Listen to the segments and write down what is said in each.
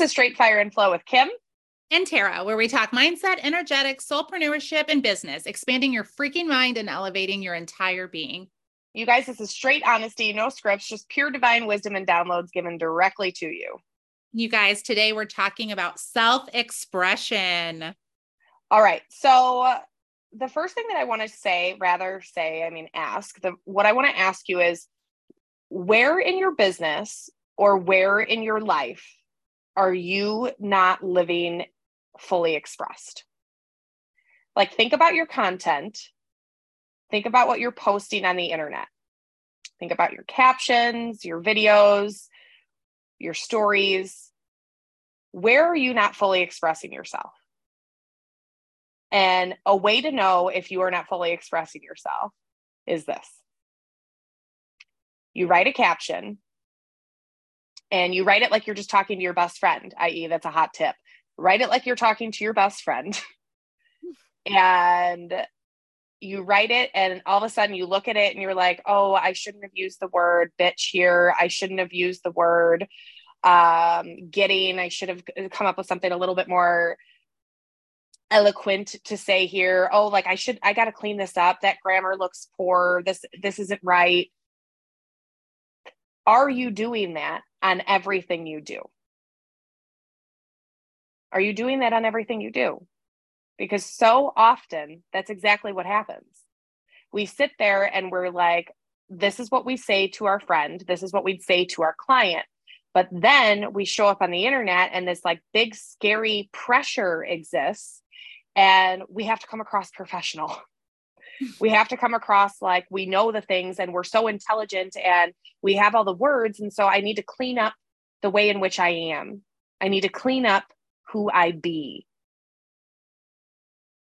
This is Straight Fire and Flow with Kim and Tara, where we talk mindset, energetics, soulpreneurship, and business, expanding your freaking mind and elevating your entire being. You guys, this is straight honesty, no scripts, just pure divine wisdom and downloads given directly to you. You guys, today we're talking about self expression. All right. So, uh, the first thing that I want to say, rather say, I mean, ask, the what I want to ask you is where in your business or where in your life are you not living fully expressed? Like, think about your content, think about what you're posting on the internet, think about your captions, your videos, your stories. Where are you not fully expressing yourself? And a way to know if you are not fully expressing yourself is this you write a caption and you write it like you're just talking to your best friend, i.e., that's a hot tip. Write it like you're talking to your best friend. and you write it, and all of a sudden you look at it and you're like, oh, I shouldn't have used the word bitch here. I shouldn't have used the word um, getting. I should have come up with something a little bit more eloquent to say here oh like i should i got to clean this up that grammar looks poor this this isn't right are you doing that on everything you do? Are you doing that on everything you do? Because so often that's exactly what happens. We sit there and we're like, this is what we say to our friend, this is what we'd say to our client. But then we show up on the internet and this like big, scary pressure exists, and we have to come across professional. we have to come across like we know the things and we're so intelligent and we have all the words. And so I need to clean up the way in which I am. I need to clean up who I be.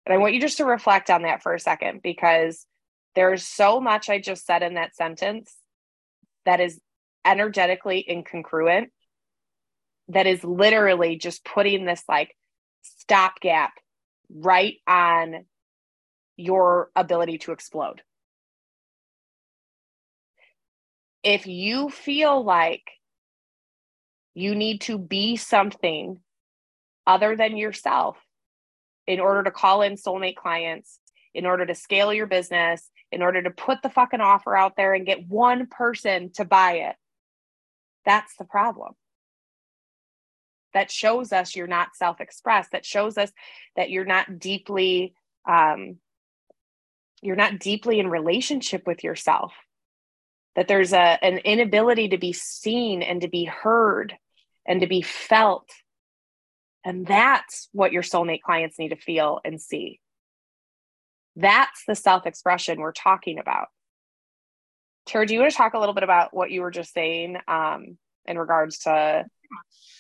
And I want you just to reflect on that for a second because there's so much I just said in that sentence that is energetically incongruent, that is literally just putting this like stopgap right on your ability to explode. If you feel like you need to be something other than yourself in order to call in soulmate clients, in order to scale your business, in order to put the fucking offer out there and get one person to buy it. That's the problem. That shows us you're not self expressed, that shows us that you're not deeply um, you're not deeply in relationship with yourself. That there's a an inability to be seen and to be heard and to be felt. And that's what your soulmate clients need to feel and see. That's the self expression we're talking about. Tara, do you want to talk a little bit about what you were just saying um, in regards to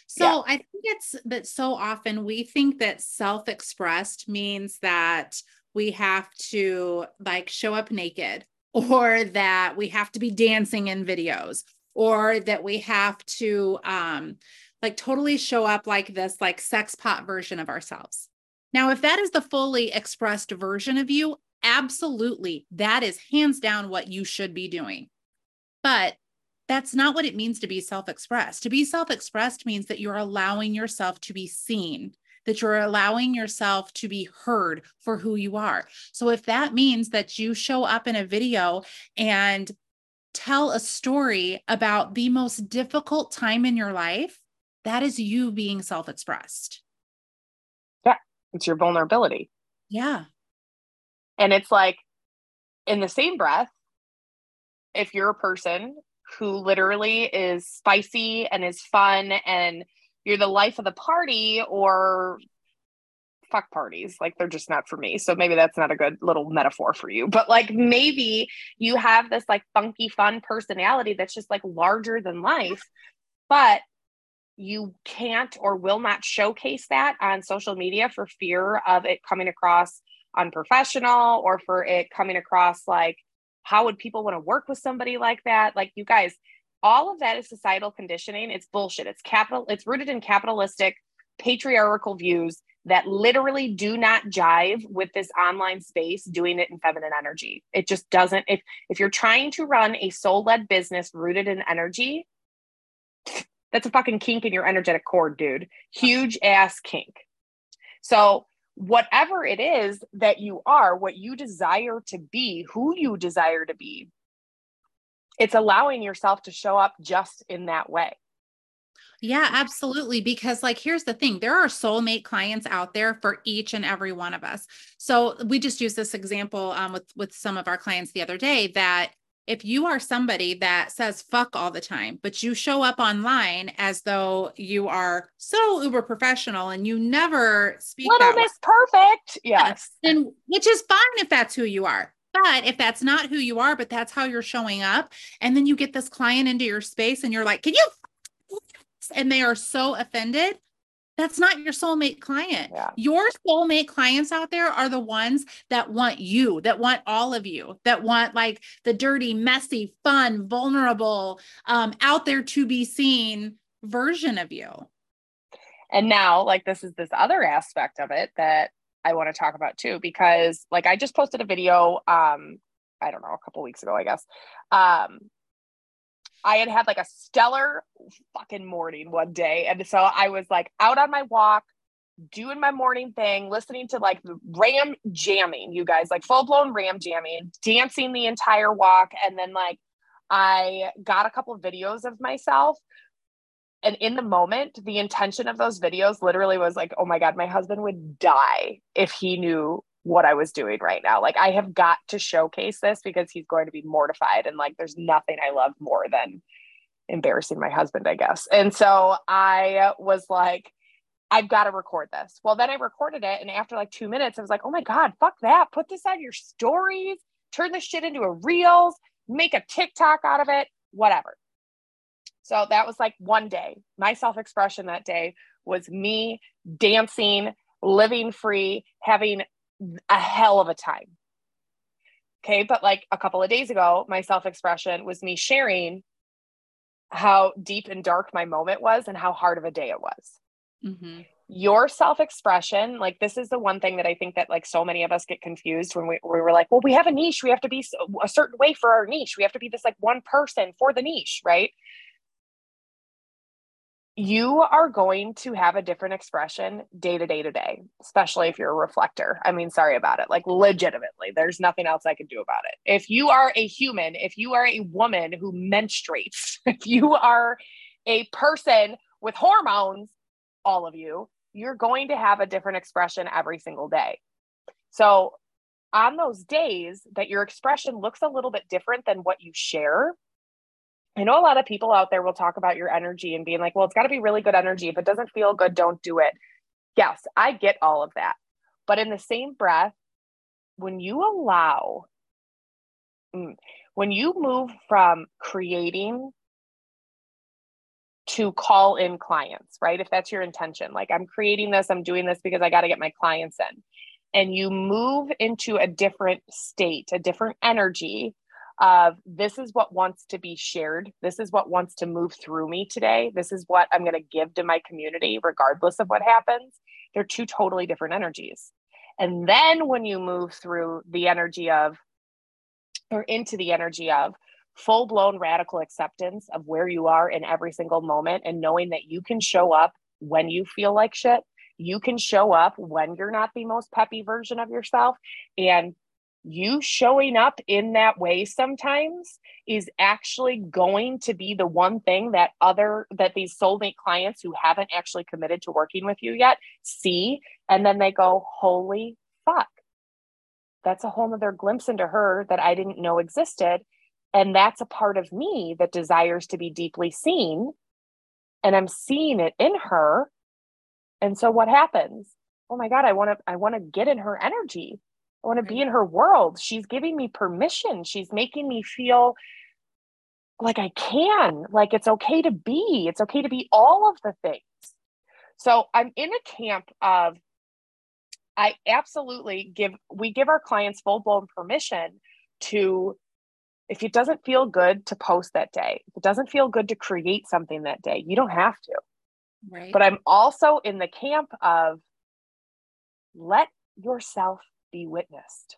so yeah. I think it's that so often we think that self expressed means that we have to like show up naked or that we have to be dancing in videos or that we have to um like totally show up like this like sex pot version of ourselves. Now if that is the fully expressed version of you, absolutely that is hands down what you should be doing. But that's not what it means to be self expressed. To be self expressed means that you're allowing yourself to be seen, that you're allowing yourself to be heard for who you are. So if that means that you show up in a video and tell a story about the most difficult time in your life, that is you being self expressed. Yeah, it's your vulnerability. Yeah. And it's like, in the same breath, if you're a person who literally is spicy and is fun and you're the life of the party or fuck parties. Like they're just not for me. So maybe that's not a good little metaphor for you. But like maybe you have this like funky fun personality that's just like larger than life but you can't or will not showcase that on social media for fear of it coming across unprofessional or for it coming across like how would people want to work with somebody like that? Like you guys all of that is societal conditioning. It's bullshit. It's capital, it's rooted in capitalistic, patriarchal views that literally do not jive with this online space doing it in feminine energy. It just doesn't. If if you're trying to run a soul-led business rooted in energy, That's a fucking kink in your energetic cord, dude. Huge ass kink. So, whatever it is that you are, what you desire to be, who you desire to be, it's allowing yourself to show up just in that way. Yeah, absolutely. Because, like, here's the thing there are soulmate clients out there for each and every one of us. So, we just used this example um, with, with some of our clients the other day that if you are somebody that says fuck all the time, but you show up online as though you are so uber professional and you never speak Little Miss Perfect. Yes. And which is fine if that's who you are. But if that's not who you are, but that's how you're showing up, and then you get this client into your space and you're like, can you and they are so offended, that's not your soulmate client. Yeah. Your soulmate clients out there are the ones that want you, that want all of you, that want like the dirty, messy, fun, vulnerable, um, out there to be seen version of you. And now, like, this is this other aspect of it that I want to talk about too, because like I just posted a video, um, I don't know, a couple weeks ago, I guess, um, I had had like a stellar fucking morning one day. And so I was like out on my walk, doing my morning thing, listening to like ram jamming, you guys, like full blown ram jamming, dancing the entire walk. And then like I got a couple videos of myself. And in the moment, the intention of those videos literally was like, oh my God, my husband would die if he knew what I was doing right now. Like I have got to showcase this because he's going to be mortified and like there's nothing I love more than embarrassing my husband, I guess. And so I was like I've got to record this. Well, then I recorded it and after like 2 minutes I was like, "Oh my god, fuck that. Put this on your stories, turn this shit into a reels, make a TikTok out of it, whatever." So that was like one day. My self-expression that day was me dancing, living free, having a hell of a time. Okay. But like a couple of days ago, my self expression was me sharing how deep and dark my moment was and how hard of a day it was. Mm-hmm. Your self expression, like this is the one thing that I think that like so many of us get confused when we, we were like, well, we have a niche. We have to be a certain way for our niche. We have to be this like one person for the niche, right? You are going to have a different expression day to day to day, especially if you're a reflector. I mean, sorry about it. Like, legitimately, there's nothing else I can do about it. If you are a human, if you are a woman who menstruates, if you are a person with hormones, all of you, you're going to have a different expression every single day. So, on those days that your expression looks a little bit different than what you share, I know a lot of people out there will talk about your energy and being like, well, it's got to be really good energy. If it doesn't feel good, don't do it. Yes, I get all of that. But in the same breath, when you allow, mm, when you move from creating to call in clients, right? If that's your intention, like I'm creating this, I'm doing this because I got to get my clients in. And you move into a different state, a different energy of this is what wants to be shared. This is what wants to move through me today. This is what I'm going to give to my community, regardless of what happens. They're two totally different energies. And then when you move through the energy of, or into the energy of full blown radical acceptance of where you are in every single moment and knowing that you can show up when you feel like shit. You can show up when you're not the most peppy version of yourself and you showing up in that way sometimes is actually going to be the one thing that other that these soulmate clients who haven't actually committed to working with you yet see and then they go holy fuck. That's a whole nother glimpse into her that i didn't know existed. And that's a part of me that desires to be deeply seen and i'm seeing it in her. And so what happens? Oh my god i want to i want to get in her energy I want to be in her world. She's giving me permission. She's making me feel like I can, like it's okay to be. It's okay to be all of the things. So I'm in a camp of, I absolutely give, we give our clients full blown permission to, if it doesn't feel good to post that day, if it doesn't feel good to create something that day, you don't have to. Right. But I'm also in the camp of, let yourself be witnessed.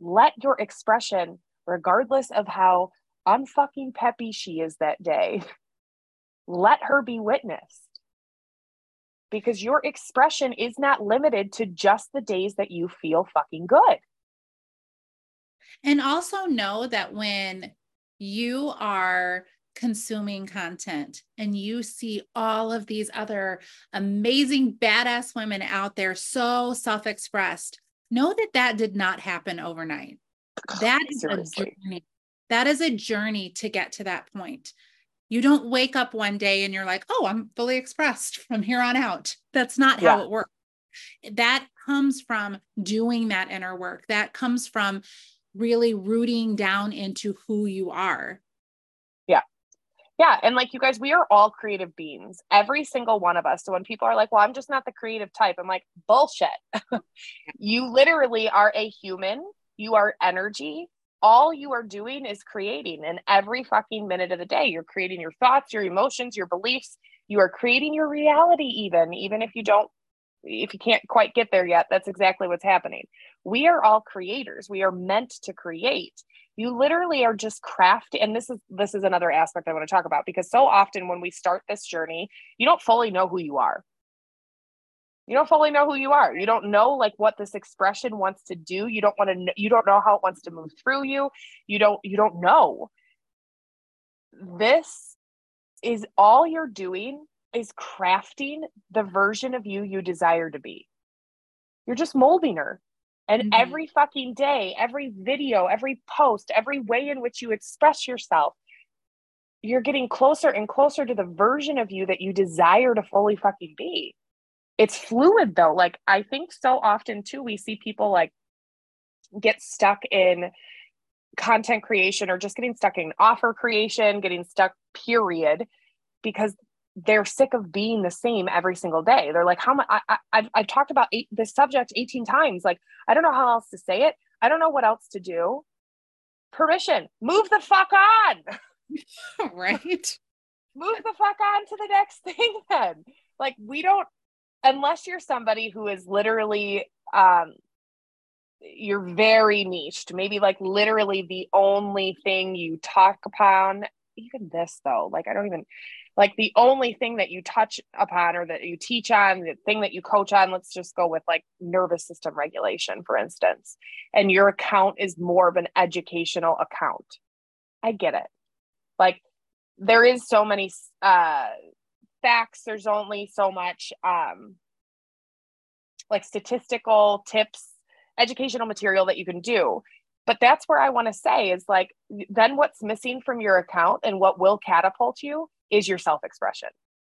Let your expression, regardless of how unfucking peppy she is that day, let her be witnessed because your expression is not limited to just the days that you feel fucking good. And also know that when you are consuming content and you see all of these other amazing badass women out there so self-expressed know that that did not happen overnight. That is Seriously. a journey. That is a journey to get to that point. You don't wake up one day and you're like oh i'm fully expressed from here on out. That's not yeah. how it works. That comes from doing that inner work. That comes from really rooting down into who you are yeah. And like you guys, we are all creative beings, every single one of us. So when people are like, well, I'm just not the creative type, I'm like, bullshit. you literally are a human, you are energy. All you are doing is creating. And every fucking minute of the day, you're creating your thoughts, your emotions, your beliefs. You are creating your reality, even, even if you don't, if you can't quite get there yet, that's exactly what's happening. We are all creators. We are meant to create you literally are just craft and this is this is another aspect i want to talk about because so often when we start this journey you don't fully know who you are. You don't fully know who you are. You don't know like what this expression wants to do. You don't want to you don't know how it wants to move through you. You don't you don't know. This is all you're doing is crafting the version of you you desire to be. You're just molding her and mm-hmm. every fucking day, every video, every post, every way in which you express yourself, you're getting closer and closer to the version of you that you desire to fully fucking be. It's fluid though. Like, I think so often too, we see people like get stuck in content creation or just getting stuck in offer creation, getting stuck, period, because they're sick of being the same every single day. They're like, how much I, have I've talked about eight, this subject 18 times. Like, I don't know how else to say it. I don't know what else to do. Permission, move the fuck on. right. move the fuck on to the next thing then. Like, we don't, unless you're somebody who is literally, um, you're very niched, maybe like literally the only thing you talk upon. Even this though, like I don't even like the only thing that you touch upon or that you teach on the thing that you coach on let's just go with like nervous system regulation for instance. And your account is more of an educational account. I get it. Like there is so many uh facts there's only so much um like statistical tips educational material that you can do. But that's where i want to say is like then what's missing from your account and what will catapult you is your self expression.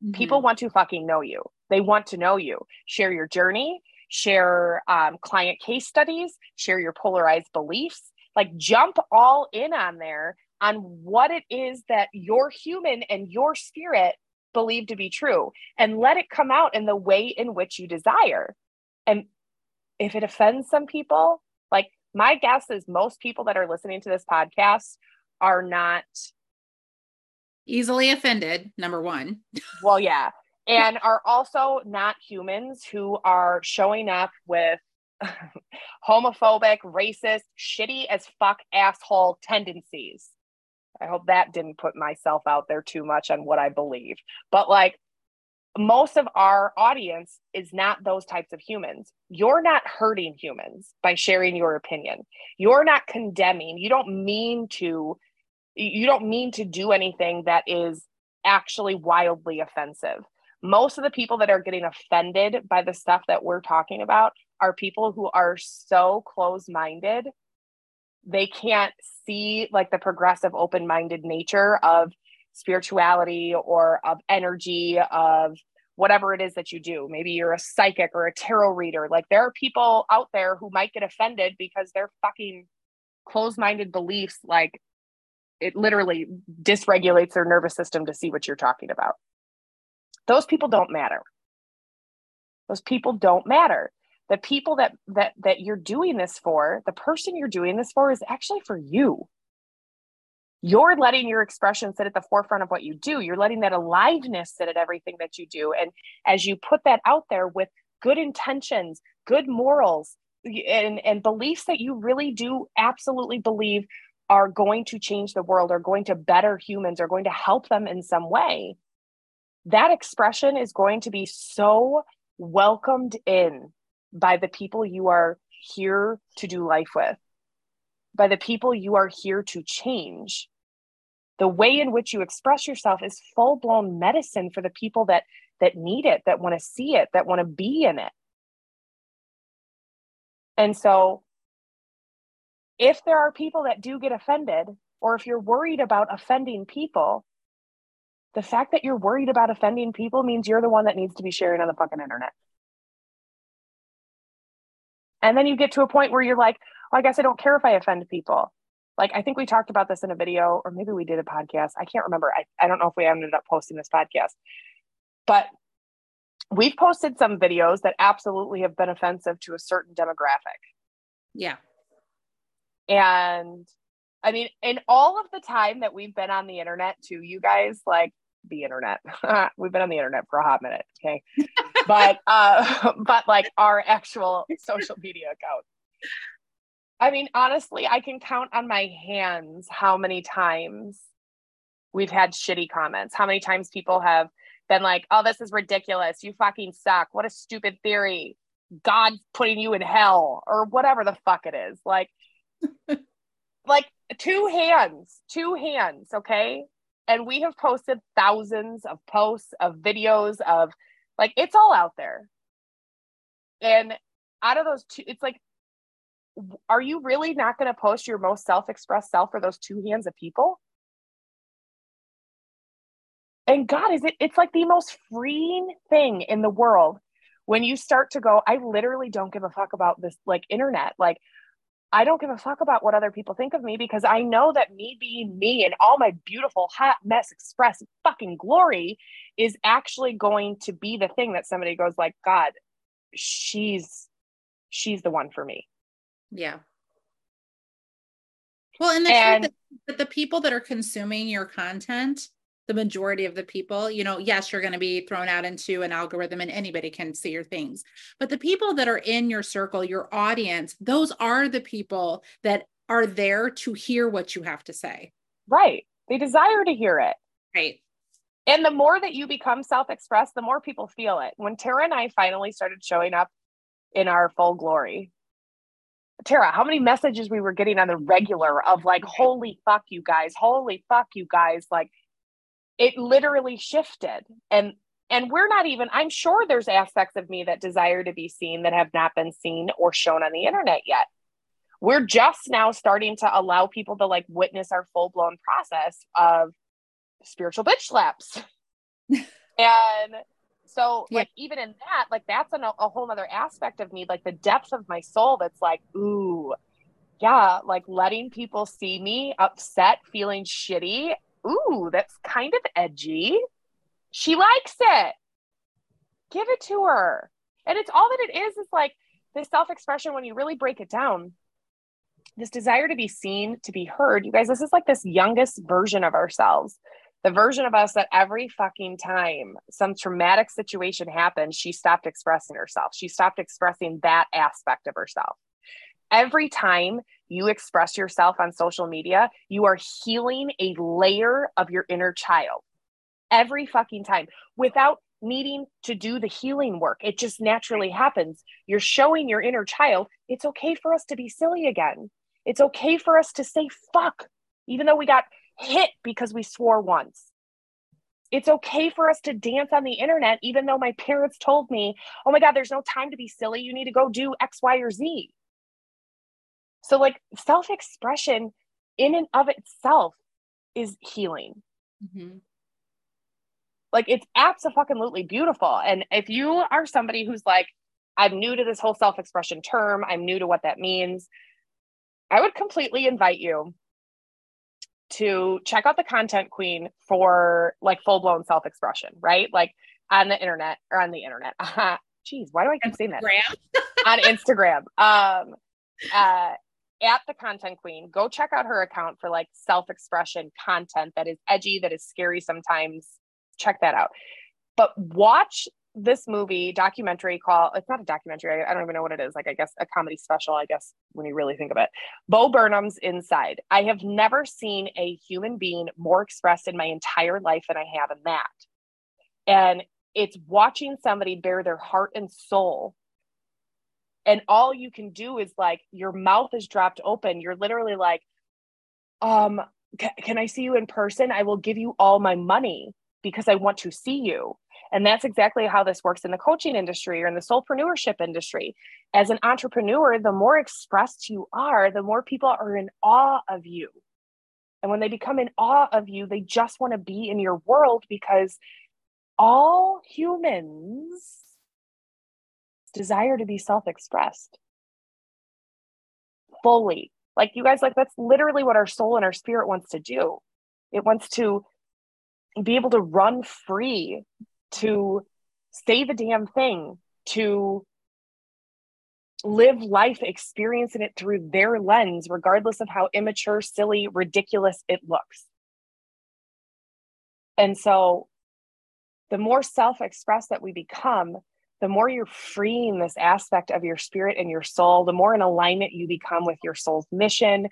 Mm-hmm. People want to fucking know you. They want to know you. Share your journey, share um, client case studies, share your polarized beliefs. Like jump all in on there on what it is that your human and your spirit believe to be true and let it come out in the way in which you desire. And if it offends some people, like my guess is most people that are listening to this podcast are not easily offended, number one. well, yeah. And are also not humans who are showing up with homophobic, racist, shitty as fuck asshole tendencies. I hope that didn't put myself out there too much on what I believe. But like most of our audience is not those types of humans. You're not hurting humans by sharing your opinion. You're not condemning. You don't mean to you don't mean to do anything that is actually wildly offensive. Most of the people that are getting offended by the stuff that we're talking about are people who are so close minded, they can't see like the progressive, open minded nature of spirituality or of energy, of whatever it is that you do. Maybe you're a psychic or a tarot reader. Like there are people out there who might get offended because their fucking closed minded beliefs like it literally dysregulates their nervous system to see what you're talking about. Those people don't matter. Those people don't matter. The people that that that you're doing this for, the person you're doing this for is actually for you. You're letting your expression sit at the forefront of what you do. You're letting that aliveness sit at everything that you do. And as you put that out there with good intentions, good morals, and, and beliefs that you really do absolutely believe are going to change the world, are going to better humans, are going to help them in some way, that expression is going to be so welcomed in by the people you are here to do life with, by the people you are here to change. The way in which you express yourself is full blown medicine for the people that that need it, that want to see it, that want to be in it. And so if there are people that do get offended, or if you're worried about offending people, the fact that you're worried about offending people means you're the one that needs to be sharing on the fucking internet. And then you get to a point where you're like, I guess I don't care if I offend people. Like, I think we talked about this in a video, or maybe we did a podcast. I can't remember. I, I don't know if we ended up posting this podcast, but we've posted some videos that absolutely have been offensive to a certain demographic. Yeah. And I mean, in all of the time that we've been on the internet, to you guys, like the internet, we've been on the internet for a hot minute. Okay. but, uh, but like our actual social media account. I mean, honestly, I can count on my hands how many times we've had shitty comments, how many times people have been like, oh, this is ridiculous. You fucking suck. What a stupid theory. God's putting you in hell or whatever the fuck it is. Like, like two hands, two hands, okay? And we have posted thousands of posts, of videos, of like it's all out there. And out of those two, it's like, are you really not going to post your most self expressed self for those two hands of people? And God, is it? It's like the most freeing thing in the world when you start to go, I literally don't give a fuck about this like internet. Like, I don't give a fuck about what other people think of me because I know that me being me and all my beautiful hot mess express fucking glory is actually going to be the thing that somebody goes like, God, she's she's the one for me. Yeah. Well, and the and, truth is that the people that are consuming your content the majority of the people, you know, yes, you're going to be thrown out into an algorithm and anybody can see your things. But the people that are in your circle, your audience, those are the people that are there to hear what you have to say. Right. They desire to hear it. Right. And the more that you become self expressed, the more people feel it. When Tara and I finally started showing up in our full glory, Tara, how many messages we were getting on the regular of like, holy fuck, you guys, holy fuck, you guys, like, it literally shifted. And and we're not even i'm sure there's aspects of me that desire to be seen that have not been seen or shown on the internet yet. We're just now starting to allow people to like witness our full-blown process of spiritual bitch slaps. And so yeah. like even in that like that's an, a whole other aspect of me like the depth of my soul that's like ooh yeah like letting people see me upset feeling shitty ooh, that's kind of edgy. She likes it. Give it to her. And it's all that it is, is like this self expression when you really break it down. This desire to be seen, to be heard. You guys, this is like this youngest version of ourselves. The version of us that every fucking time some traumatic situation happened, she stopped expressing herself. She stopped expressing that aspect of herself. Every time you express yourself on social media, you are healing a layer of your inner child every fucking time without needing to do the healing work. It just naturally happens. You're showing your inner child it's okay for us to be silly again. It's okay for us to say fuck, even though we got hit because we swore once. It's okay for us to dance on the internet, even though my parents told me, oh my God, there's no time to be silly. You need to go do X, Y, or Z. So, like, self expression in and of itself is healing. Mm-hmm. Like, it's absolutely beautiful. And if you are somebody who's like, I'm new to this whole self expression term, I'm new to what that means, I would completely invite you to check out the content queen for like full blown self expression, right? Like on the internet or on the internet. Jeez, why do I keep saying that? on Instagram. Um, uh, at the content queen go check out her account for like self-expression content that is edgy that is scary sometimes. Check that out. But watch this movie documentary called it's not a documentary I don't even know what it is like i guess a comedy special i guess when you really think of it. Bo burnham's inside. I have never seen a human being more expressed in my entire life than i have in that. And it's watching somebody bare their heart and soul. And all you can do is like your mouth is dropped open. You're literally like, um, can I see you in person? I will give you all my money because I want to see you. And that's exactly how this works in the coaching industry or in the soulpreneurship industry. As an entrepreneur, the more expressed you are, the more people are in awe of you. And when they become in awe of you, they just want to be in your world because all humans desire to be self expressed fully. Like you guys, like that's literally what our soul and our spirit wants to do. It wants to be able to run free, to say the damn thing, to live life experiencing it through their lens, regardless of how immature, silly, ridiculous it looks. And so, the more self expressed that we become, the more you're freeing this aspect of your spirit and your soul, the more in alignment you become with your soul's mission.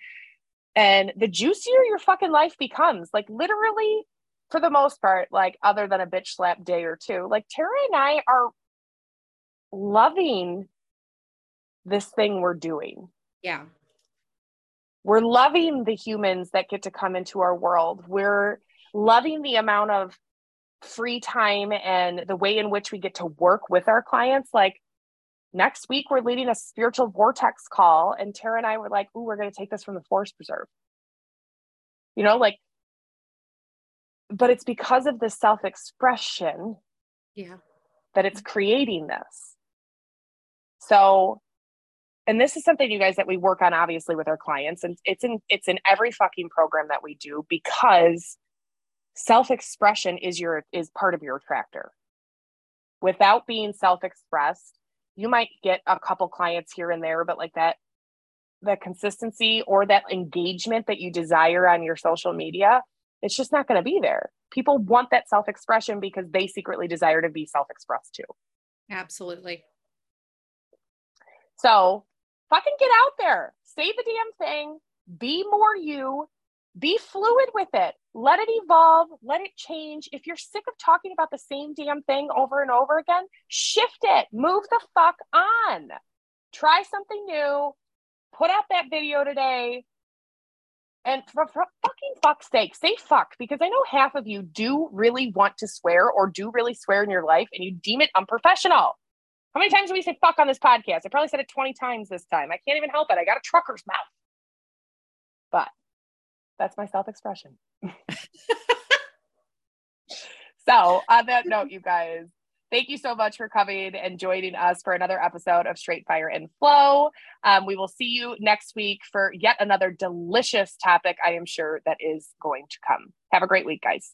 And the juicier your fucking life becomes. Like, literally, for the most part, like, other than a bitch slap day or two, like, Tara and I are loving this thing we're doing. Yeah. We're loving the humans that get to come into our world. We're loving the amount of free time and the way in which we get to work with our clients. Like next week, we're leading a spiritual vortex call, and Tara and I were like, Ooh, we're going to take this from the forest preserve. You know, like, but it's because of the self expression yeah. that it's creating this. So and this is something you guys that we work on obviously with our clients and it's in it's in every fucking program that we do because self-expression is your is part of your attractor. Without being self-expressed you might get a couple clients here and there but like that that consistency or that engagement that you desire on your social media it's just not going to be there. People want that self-expression because they secretly desire to be self-expressed too. Absolutely. So fucking get out there, say the damn thing, be more you, be fluid with it, let it evolve, let it change. If you're sick of talking about the same damn thing over and over again, shift it, move the fuck on, try something new, put out that video today. And for, for fucking fuck's sake, say fuck because I know half of you do really want to swear or do really swear in your life and you deem it unprofessional. How many times do we say fuck on this podcast? I probably said it 20 times this time. I can't even help it. I got a trucker's mouth. That's my self expression. so, on that note, you guys, thank you so much for coming and joining us for another episode of Straight Fire and Flow. Um, we will see you next week for yet another delicious topic, I am sure that is going to come. Have a great week, guys.